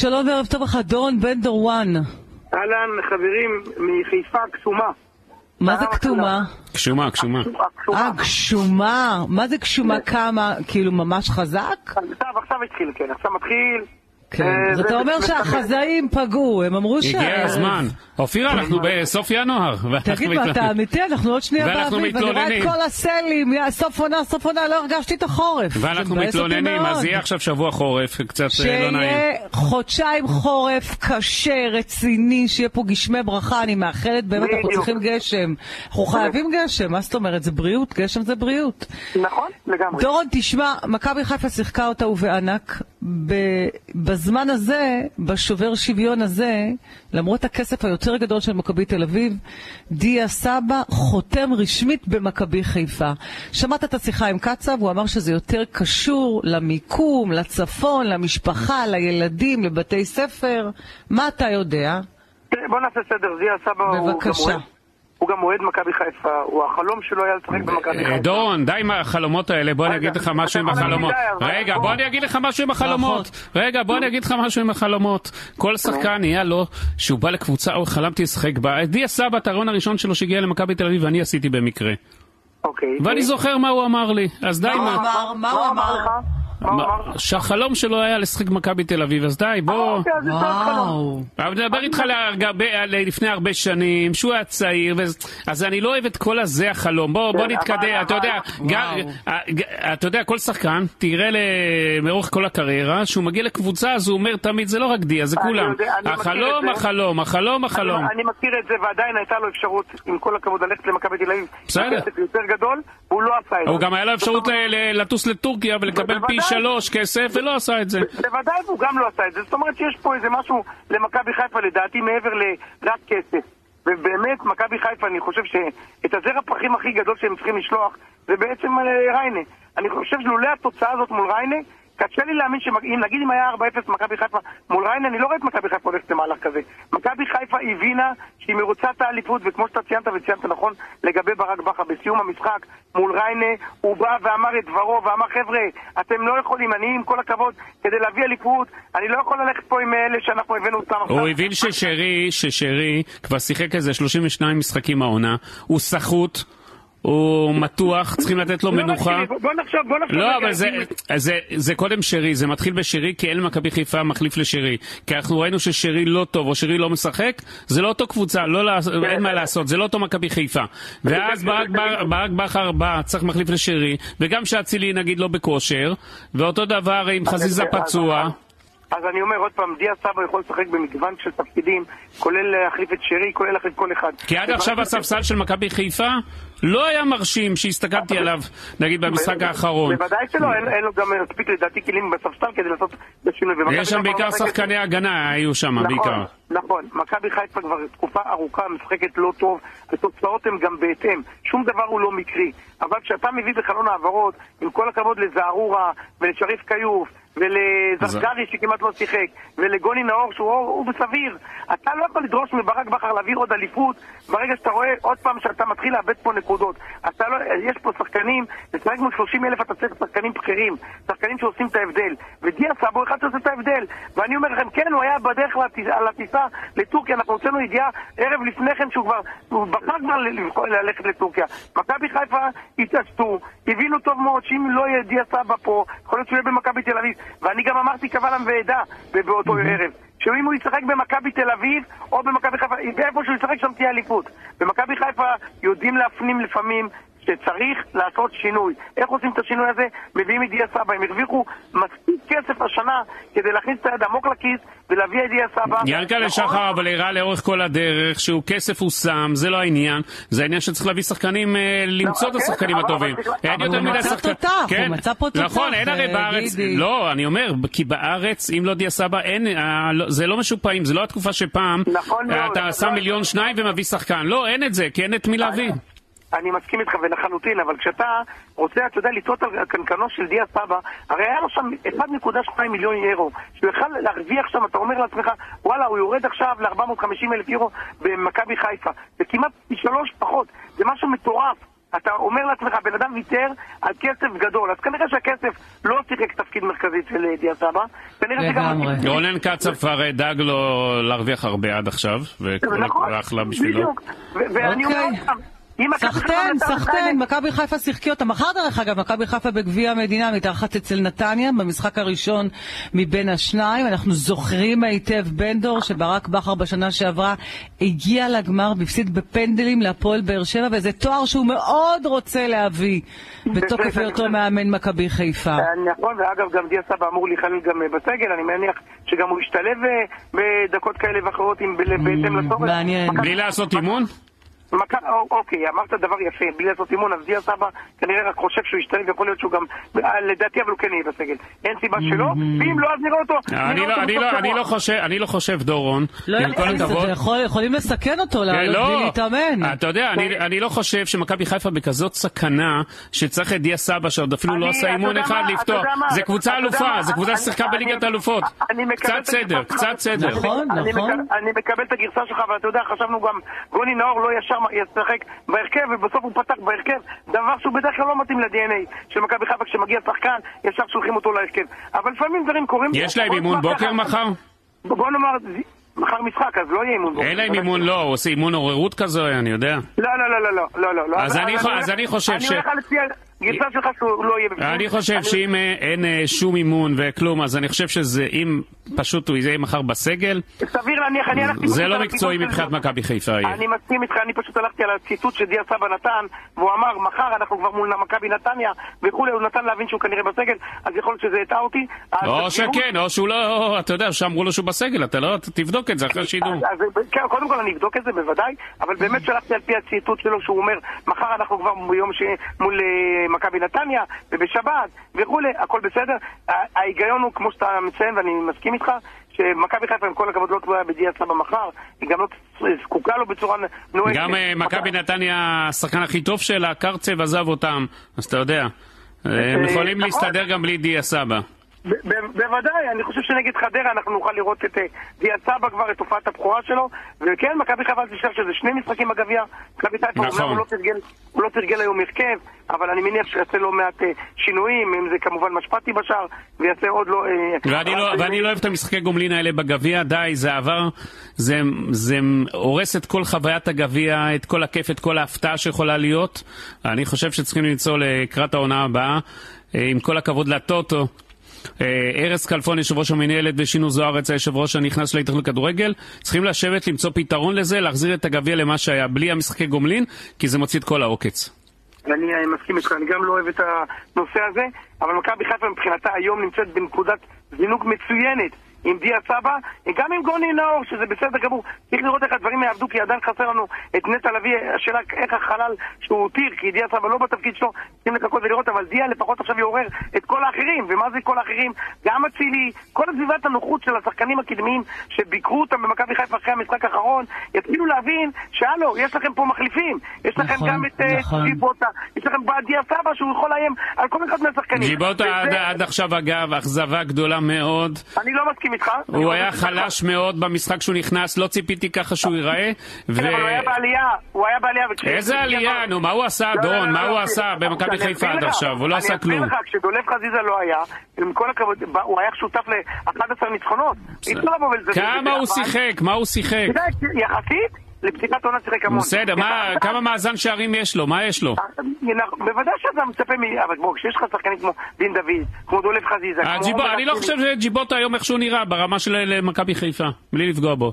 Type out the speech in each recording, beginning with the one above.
שלום וערב טוב לך, דורון בן דורואן. אהלן, חברים מחיפה קסומה. מה זה כתומה? קשומה, קשומה. אה, גשומה. מה זה גשומה כמה? כאילו ממש חזק? עכשיו, עכשיו התחיל, כן, עכשיו מתחיל. כן. אה, אז אתה אומר שהחזאים פגעו, הם אמרו ש... הגיע הזמן. אופירה, אנחנו בסוף ינואר. תגיד מה, אתה. אמיתי? אנחנו עוד שנייה ואנחנו באביב, אני רואה את. כל הסלים, סוף עונה, סוף עונה, לא הרגשתי את החורף. ואנחנו מתלוננים, אז. יהיה עכשיו שבוע חורף, קצת אה, לא נעים. שיהיה חודשיים חורף קשה, רציני, שיהיה פה גשמי ברכה, אני מאחלת, באמת, אנחנו. צריכים גשם. אנחנו חייבים גשם, מה זאת אומרת? זה בריאות, גשם זה בריאות. נכון, לגמרי. דורון, תשמע, מכבי חיפה שיחקה אותה ובענק. בזמן הזה, בשובר שוויון הזה, למרות הכסף היותר גדול של מכבי תל אביב, דיה סבא חותם רשמית במכבי חיפה. שמעת את השיחה עם קצב, הוא אמר שזה יותר קשור למיקום, לצפון, למשפחה, לילדים, לבתי ספר. מה אתה יודע? בוא נעשה סדר, זיה סבא הוא גם בבקשה. הוא גם אוהד מכבי חיפה, הוא החלום שלו היה לשחק במכבי אה, חיפה. דורון, די עם החלומות האלה, בוא אני אגיד לך משהו עם החלומות. רגע, בוא. בוא אני אגיד לך משהו עם החלומות. רגע, בוא אני אגיד לך משהו עם החלומות. כל שחקן נהיה לו, שהוא בא לקבוצה, או חלמתי לשחק בה. דיה סבא, את הרעיון הראשון שלו שהגיע למכבי תל אביב, ואני עשיתי במקרה. אוקיי. ואני זוכר מה הוא אמר לי, אז די מה הוא מה... אמר? מה הוא אמר? שהחלום שלו היה לשחק במכבי תל אביב, אז די, בוא... אוקיי, טוב חלום. וואו. אבל מדבר איתך לפני הרבה שנים, שהוא היה צעיר, אז אני לא אוהב את כל הזה החלום. בוא בוא כן, נתקדם, אתה יודע, אה, ג- אתה יודע, כל שחקן, תראה לאורך כל הקריירה, שהוא מגיע לקבוצה, אז הוא אומר תמיד, זה לא רק דיה, זה אני כולם. אני החלום. החלום, החלום, החלום. אני, אני מכיר את זה, ועדיין הייתה לו אפשרות, עם כל הכבוד, ללכת למכבי תל אביב. בסדר. יותר גדול, והוא לא עשה את זה. הוא גם היה לו אפשרות לטוס לטורקיה ולקבל פי. שלוש כסף, ולא עשה את זה. בוודאי והוא גם לא עשה את זה. זאת אומרת שיש פה איזה משהו למכבי חיפה לדעתי מעבר לרק כסף. ובאמת, מכבי חיפה, אני חושב שאת הזר הפרחים הכי גדול שהם צריכים לשלוח זה בעצם אה, ריינה. אני חושב שלולא התוצאה הזאת מול ריינה, קשה לי להאמין שאם נגיד אם היה 4-0 מכבי חיפה מול ריינה, אני לא רואה את מכבי חיפה הולכת למהלך כזה. מכבי חיפה הבינה שהיא מרוצה את האליפות, וכמו שאתה ציינת וציינת נכון לגבי ברק בכר, בסיום המשחק מול ריינה, הוא בא ואמר את דברו ואמר חבר'ה, אתם לא יכולים, אני עם כל הכבוד, כדי להביא אליפות, אני לא יכול ללכת פה עם אלה שאנחנו הבאנו אותם עכשיו. הוא הבין ששרי, ששרי כבר שיחק איזה 32 משחקים העונה, הוא סחוט, הוא מתוח, צריכים לתת לו לא מנוחה. רק שלי, בוא נחשוב, בוא נחשוב. לא, אבל זה, אם- זה, זה קודם שרי, זה מתחיל בשרי, כי אין מכבי חיפה מחליף לשרי. כי אנחנו ראינו ששרי לא טוב, או שרי לא משחק, זה לא אותו קבוצה, לא, אין מה לעשות, זה לא אותו מכבי חיפה. ואז ברק, בר- ברק בכר בא, צריך מחליף לשרי, וגם שאצילי נגיד לא בכושר, ואותו דבר עם חזיזה אז- פצוע. אז אני אומר עוד פעם, דיה סבא יכול לשחק במגוון של תפקידים, כולל להחליף את שרי, כולל להחליף כל אחד. כי עד עכשיו הספסל של מכבי חיפה לא היה מרשים שהסתכלתי עליו, נגיד במשחק האחרון. בוודאי שלא, אין לו גם מספיק לדעתי כלים בספסל כדי לעשות. ומכבי יש שם בעיקר שחקני הגנה היו שם, נכון, בעיקר. נכון, מכבי חיפה כבר תקופה ארוכה משחקת לא טוב, התוצאות הן גם בהתאם, שום דבר הוא לא מקרי. אבל כשאתה מביא בחלון העברות, עם כל הכבוד לזערורה ולשריף כיוף ולזרגרי שכמעט לא שיחק ולגוני נאור שהוא הוא בסביר, אתה לא יכול לדרוש מברק בכר להביא עוד אליפות ברגע שאתה רואה עוד פעם שאתה מתחיל לאבד פה נקודות. אתה לא, יש פה שחקנים, לשחק מול 30 אלף אתה צריך שחקנים בכירים, שחקנים שעושים את ההבדל. ודיה סאבו אחד שעושה את ההבדל. ואני אומר לכם, כן, הוא היה בדרך לטיס- על הטיסה לטורקיה, אנחנו הוצאנו ידיעה ערב לפני כן שהוא כבר, הוא בחר כבר ללכת לטורקיה. מכבי חיפה התעשתו, הבינו טוב מאוד שאם לא יהיה דיה סבא פה, יכול להיות שהוא יהיה במכבי תל אביב. ואני גם אמרתי קבל עם ועדה באותו ערב. שאם הוא ישחק במכבי תל אביב או במכבי חיפה, באיפה שהוא ישחק שם תהיה אליפות. במכבי חיפה יודעים להפנים לפעמים שצריך לעשות שינוי. איך עושים את השינוי הזה? מביאים את דיה סבא. הם הרוויחו מספיק כסף השנה כדי להכניס את היד עמוק לכיס ולהביא את דיה סבא. יענקל'ה נכון? שחר אבל הראה לאורך כל הדרך שהוא כסף הוא שם, זה לא העניין, זה העניין שצריך להביא שחקנים, אה, למצוא את כן, השחקנים אבל- הטובים. אין יותר הוא מדי מצא שחקנים. תותח, הוא מצא פה תותח, נכון, אין הרי אה, בארץ. לא, אני אומר, כי בארץ, אם לא דיה סבא, אה, לא- זה לא משופעים, זה לא התקופה שפעם, נכון אתה אבל שם לא- מיליון שניים ומביא שחקן. לא, אין את זה, כי אין את מי להביא. אני מסכים איתך ולחלוטין, אבל כשאתה רוצה, אתה יודע, לטעות על קנקנו של דיה סבא, הרי היה לו שם 1.2 מיליון יורו, שהוא יכל להרוויח שם, אתה אומר לעצמך, וואלה, הוא יורד עכשיו ל-450 אלף יורו במכבי חיפה, זה כמעט פי שלוש פחות, זה משהו מטורף. אתה אומר לעצמך, בן אדם ויתר על כסף גדול, אז כנראה שהכסף לא שיחק תפקיד מרכזי של אה, דיה סבא. כנראה שגם... לגמרי. רונן קצב כבר אה, דאג לו להרוויח הרבה עד עכשיו, נכון, ואחלה בשבילו. בדיוק. ואני אומר אוקיי. עוד סחטיין, סחטיין, מכבי חיפה שיחקי אותה. מחר דרך אגב, מכבי חיפה בגביע המדינה מתארחת אצל נתניה במשחק הראשון מבין השניים. אנחנו זוכרים היטב בן דור שברק בכר בשנה שעברה הגיע לגמר והפסיד בפנדלים להפועל באר שבע, וזה תואר שהוא מאוד רוצה להביא בתוקף היותו מאמן מכבי חיפה. אה, נכון, ואגב, גם דיה סבא אמור להיכלל גם אה, בסגל, אני מניח שגם הוא ישתלב אה, בדקות כאלה ואחרות בהתאם לצורך. מעניין. בלי לעשות אימון? מכ- א- אוקיי, אמרת דבר יפה, בלי לעשות אימון, אז דיה סבא כנראה רק חושב שהוא ישתלב, יכול להיות שהוא גם, אה, לדעתי אבל הוא כן יהיה בסגל. אין סיבה שלא, ואם לא, אז נראה אותו. אני נראה לא- לא-. לא חושב, אני לא חושב, דורון, לא, עם כל הכבוד. יכולים לסכן אותו כן, לעלות לא, בלי להתאמן. אתה יודע, אני- אני לא חושב שמכבי חיפה בכזאת סכנה שצריך את דיה סבא שעוד אפילו אני- לא עשה אימון אחד לפתוח. זה קבוצה אלופה, זה קבוצה ששיחקה בליגת מקבל קצת סדר, קצת. סדר. נכון, נכון. אני מקבל את הגרסה שלך, אבל אתה יודע, חשבנו גם, גוני נאור לא ישר ישחק בהרכב, ובסוף הוא פתח בהרכב, דבר שהוא בדרך כלל לא מתאים ל-DNA של מכבי חיפה, כשמגיע שחקן, ישר שולחים אותו להרכב. אבל לפעמים דברים קורים. יש להם אימון בוקר. מחר? בוא נאמר, מחר משחק, אז לא יהיה אימון בוקר. אין להם אימון, לא, הוא עושה אימון עוררות כזה, אני יודע. לא, לא, לא, לא, לא, לא, לא. אז אני חושב ש- אני הולך לפי הגרסה שלך שהוא לא יהיה בפנים. אני חושב שאם אה, אין אה, שום אימון וכלום, אז אני חושב שזה, אם פשוט הוא יהיה מחר בסגל, סביר להניח, אני הלכתי... זה לא מקצועי מבחינת מכבי חיפה. אני מסכים איתך, אני פשוט הלכתי על הציטוט שדיה סבא נתן, והוא אמר, מחר אנחנו כבר מול מכבי נתניה וכולי, הוא נתן להבין שהוא כנראה בסגל, אז יכול להיות שזה הטעה אותי. או שכן, או שהוא לא, אתה יודע, שאמרו לו שהוא בסגל, אתה לא, תבדוק את זה אחרי אז, כן, קודם כל אני אבדוק את זה בוודאי, אבל באמת שלחתי על פי הציטוט שלו שהוא אומר, מחר אנחנו כבר ביום ש... מול אה, מכבי נתניה, ובשבת, וכולי, הכל בסדר. ההיגיון הוא, כמו שאתה מציין, ואני מסכים איתך, שמכבי חיפה, עם כל הכבוד, לא תלויה בדיה סבא מחר, היא גם לא זקוקה לו בצורה נואשת. גם אה, מכבי נתניה, השחקן הכי טוב שלה, קרצב עזב אותם, אז אתה יודע. אה, הם יכולים נכון. להסתדר גם בלי דיה סבא. בוודאי, אני חושב שנגד חדרה אנחנו נוכל לראות את אה, דיה סבא כבר, את הופעת הבכורה שלו, וכן, מכבי חיפה, תשכח שזה שני משחקים בגביע, מכבי חיפה, נכון. אומנם הוא לא תרגל- הוא לא תרגל היום הרכב, אבל אני מניח שיעשה לא מעט אה, שינויים, אם זה כמובן משפטי בשער, ויעשה עוד לא... אה, ואני לא, לא אוהב את המשחקי גומלין האלה בגביע, די, זה עבר, זה, זה הורס את כל חוויית הגביע, את כל הכיף, את כל ההפתעה שיכולה להיות. אני חושב שצריכים למצוא לקראת העונה הבאה, אה, עם כל הכבוד לטוטו. אה, ארז כלפון, יושב ראש המנהלת, ושינו זוארץ, היושב ראש הנכנס של ההתאחדות לכדורגל, צריכים לשבת, למצוא פתרון לזה, להחזיר את הגביע למה שהיה, בלי המשחקי גומלין, כי זה מוציא את כל העוקץ. אני מסכים איתך, אני גם לא אוהב את הנושא הזה, אבל מכבי חיפה מבחינתה היום נמצאת בנקודת זינוק מצוינת. עם דיה סבא, גם עם גוני נאור, שזה בסדר גמור. צריך לראות איך הדברים יעבדו, כי עדיין חסר לנו את נטע לביא, השאלה איך החלל שהוא הותיר, כי דיה סבא לא בתפקיד שלו, צריכים לחכות ולראות, אבל דיה לפחות עכשיו יעורר את כל האחרים, ומה זה כל האחרים? גם אצילי, כל סביבת הנוחות של השחקנים הקדמיים שביקרו אותם במכבי חיפה אחרי המשחק האחרון, יתחילו להבין שהלו, יש לכם פה מחליפים, יש לכם נכון, גם את אה, נכון. ג'יבוטה, יש לכם דיה סבא שהוא יכול לאיים על כל אחד מהשחקנים. ג'יבוטה וזה- עד, עד עכשיו, אגב, אכזבה גדולה מאוד. אני לא מסכים איתך. אני הוא היה מסכים איתך. חלש מאוד במשחק שהוא נכנס, לא ציפיתי ככה שהוא ייראה. ו... כן, אבל הוא היה בעלייה, הוא היה בעלייה. איזה עלייה? נו, מה הוא עשה, לא, לא, דורון? לא, מה הוא עשה במכבי חיפה עד. עכשיו? הוא לא עשה אני אסביר כלום. לך, כשדולב חזיזה לא היה, עם כל הכבוד, הוא היה שותף ל-11 ניצחונות. כמה הוא שיחק? מה הוא שיחק? יחסית, לפתיחת עונה שיחק המון. בסדר, מה- יחסית- כמה מאזן שערים יש לו? מה יש לו? בוודאי שאתה מצפה מ... אבל בוא, כשיש לך שחקנים כמו דין דוד, כמו דולב חזיזה, כמו... אני לא חושב שג'יבוטה היום איך שהוא נראה ברמה של מכבי חיפה, בלי לפגוע בו.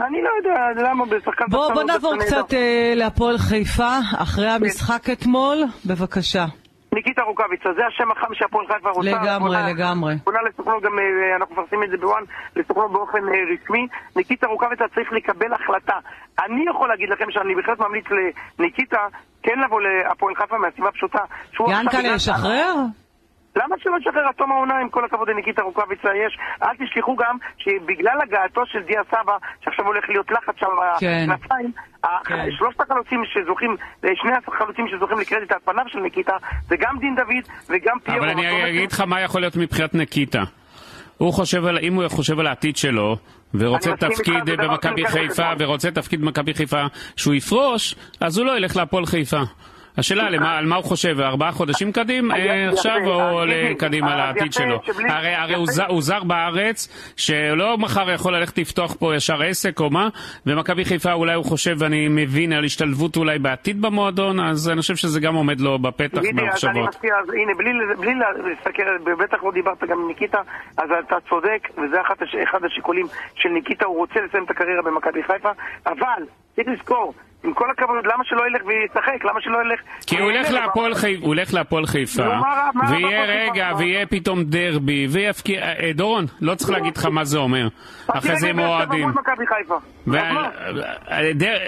אני לא יודע למה בשחקן... בוא, שחקן בוא הוא נעבור קצת. אה, להפועל חיפה, אחרי המשחק אתמול, בבקשה. ניקיטה רוקאביצה, זה השם החם שהפועל חיפה רוצה. לגמרי, פונה- לגמרי. פונה לסוכנות, גם אה, אנחנו מפרסמים את זה בוואן, לסוכנות באופן אה, רשמי. ניקיטה רוקאביצה צריך לקבל החלטה. אני יכול להגיד לכם שאני בהחלט ממליץ לניקיטה כן לבוא להפועל חיפה מהסיבה הפשוטה. ינקלה ישחרר? למה שלא ישחרר עד תום העונה, עם כל הכבוד לניקיטה רוקאביצה יש? אל תשכחו גם שבגלל הגעתו של דיה סבא, שעכשיו הולך להיות לחץ שם כן. בכנפיים, כן. שלושת החלוצים שזוכים, שני החלוצים שזוכים לקרדיט על פניו של ניקיטה, זה גם דין דוד וגם פיירו. אבל אני אגיד לך מה יכול להיות מבחינת נקיטה. הוא חושב על, אם הוא חושב על העתיד שלו, ורוצה תפקיד במכבי חיפה, ורוצה תפקיד במכבי חיפה שהוא יפרוש, אז הוא לא ילך להפועל חיפה. השאלה למה, על מה הוא חושב, ארבעה חודשים קדימה יפה, אה, עכשיו או יפה, קדימה לעתיד שלו? הרי, הרי הוא. זר, הוא זר בארץ, שלא מחר יכול ללכת לפתוח פה ישר עסק או מה, ומכבי חיפה אולי הוא חושב, ואני מבין, על השתלבות אולי בעתיד במועדון, אז אני חושב שזה גם עומד לו בפתח אני במחשבות. אז הנה, בלי, בלי להסתכל, בטח לא דיברת גם עם ניקיטה, אז אתה צודק, וזה הש- אחד השיקולים של ניקיטה, הוא רוצה לסיים את הקריירה במכבי חיפה, אבל צריך לזכור, עם כל הכבוד, למה שלא ילך וישחק? למה שלא ילך... כי הוא הולך אה, להפועל חיפה, הוא הולך להפועל חיפה, ויהיה? רגע, ויהיה פתאום דרבי, ויפקיע, אה, דורון, לא צריך להגיד לך מה זה אומר, אחרי זה אוהדים. מול מכבי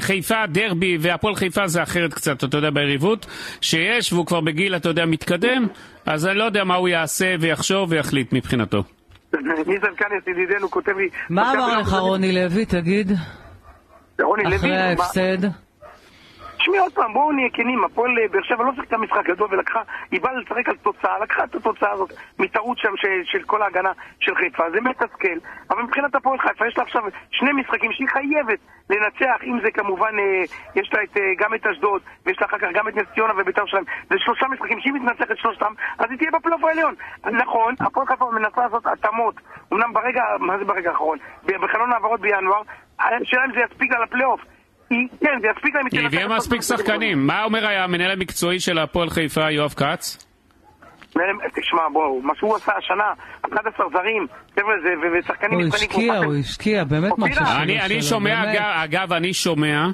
חיפה. דרבי והפועל חיפה זה אחרת קצת, אתה יודע, ביריבות שיש, והוא כבר בגיל, אתה יודע, מתקדם, אז אני לא יודע מה הוא יעשה ויחשוב ויחליט מבחינתו. ניסן קניאס ידידנו כותב לי... מה אמר לך רוני לוי, תגיד? רוני לוי, אחרי ההפסד? תשמעי עוד פעם, בואו נהיה כנים, הפועל באר שבע לא שיחקה משחק גדול ולקחה, היא באה לשחק על תוצאה, לקחה את התוצאה הזאת מטעות שם של, של כל ההגנה של חיפה, זה מתסכל, אבל מבחינת הפועל חיפה יש לה עכשיו שני משחקים שהיא חייבת לנצח, אם זה כמובן, אה, יש לה את, אה, גם את אשדוד, ויש לה אחר כך גם את נס ציונה ובית"ר ירושלים, זה שלושה משחקים, שהיא מתנצחת שלושתם, אז היא תהיה בפלייאוף העליון. נכון, הפועל חיפה מנסה לעשות התאמות, אמנם ברגע, מה זה ברגע האחרון? בחלון העברות בינואר, השאלה אם זה יספיק לה לפלייאוף. כן, זה יספיק להם. היא הביאה מספיק שחקנים. מה אומר המנהל המקצועי של הפועל חיפה, יואב כץ? תשמע, בואו, מה שהוא עשה השנה, 11 זרים, חבר'ה, זה, ושחקנים הוא השקיע, הוא השקיע, באמת משהו שלו. אני, שומע. אגב, אני שומע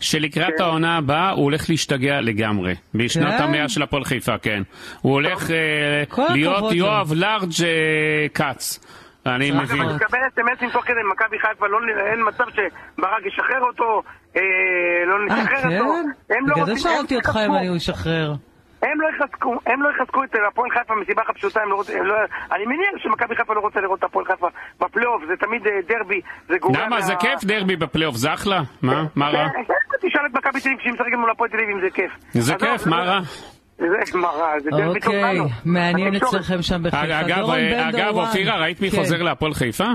שלקראת כן. העונה הבאה הוא הולך להשתגע לגמרי. בשנת כן? המאה של הפועל חיפה, כן. הוא הולך אה, להיות. יואב לארג' אה, כץ. אני צריך מבין. אני מאוד. מקבל אסמסים תוך כדי מכבי חיפה, לא, אין מצב שברק ישחרר אותו, אה, לא אה, נשחרר כן? אותו. הם לא בגלל זה שאלתי אותך אם. אני הוא ישחרר. הם לא יחזקו, הם לא יחזקו את הפועל חיפה מסיבה אחת פשוטה, הם לא רוצים, הם לא, אני מניח שמכבי חיפה לא רוצה לראות את הפועל חיפה בפלייאוף, זה תמיד אה, דרבי, זה גורם... למה? זה כיף דרבי בפלייאוף, זה אחלה. מה? מה רע? כן, כן, תשאל את מכבי תל אביב כשהיא משחקת מול הפועל תל אביב אם זה כיף. זה כיף, מה רע? זה רע, זה דרבי טוב אוקיי. מעניין. אצלכם שם בחיפה. אגב, אגב. אופירה, ראית מי כן. חוזר להפועל חיפה?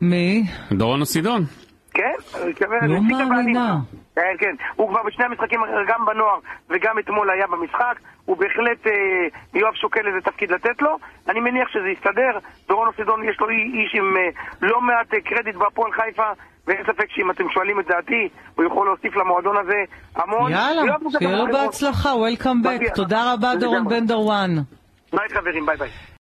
מי? דורון אוסידון. כן, הוא התכוון, לא. מאמינה. כן, כן. הוא כבר בשני המשחקים, גם בנוער וגם אתמול היה במשחק. הוא בהחלט, אה, יואב שוקל איזה תפקיד לתת לו. אני מניח שזה יסתדר. דורון אוסידון יש לו איש עם אה, לא מעט אה, קרדיט בהפועל חיפה. ואין ספק שאם אתם שואלים את דעתי, הוא יכול להוסיף למועדון הזה המון. יאללה, שיהיה לו. בהצלחה, Welcome back. תודה רבה, דורון. בן דורואן. ביי חברים, ביי ביי.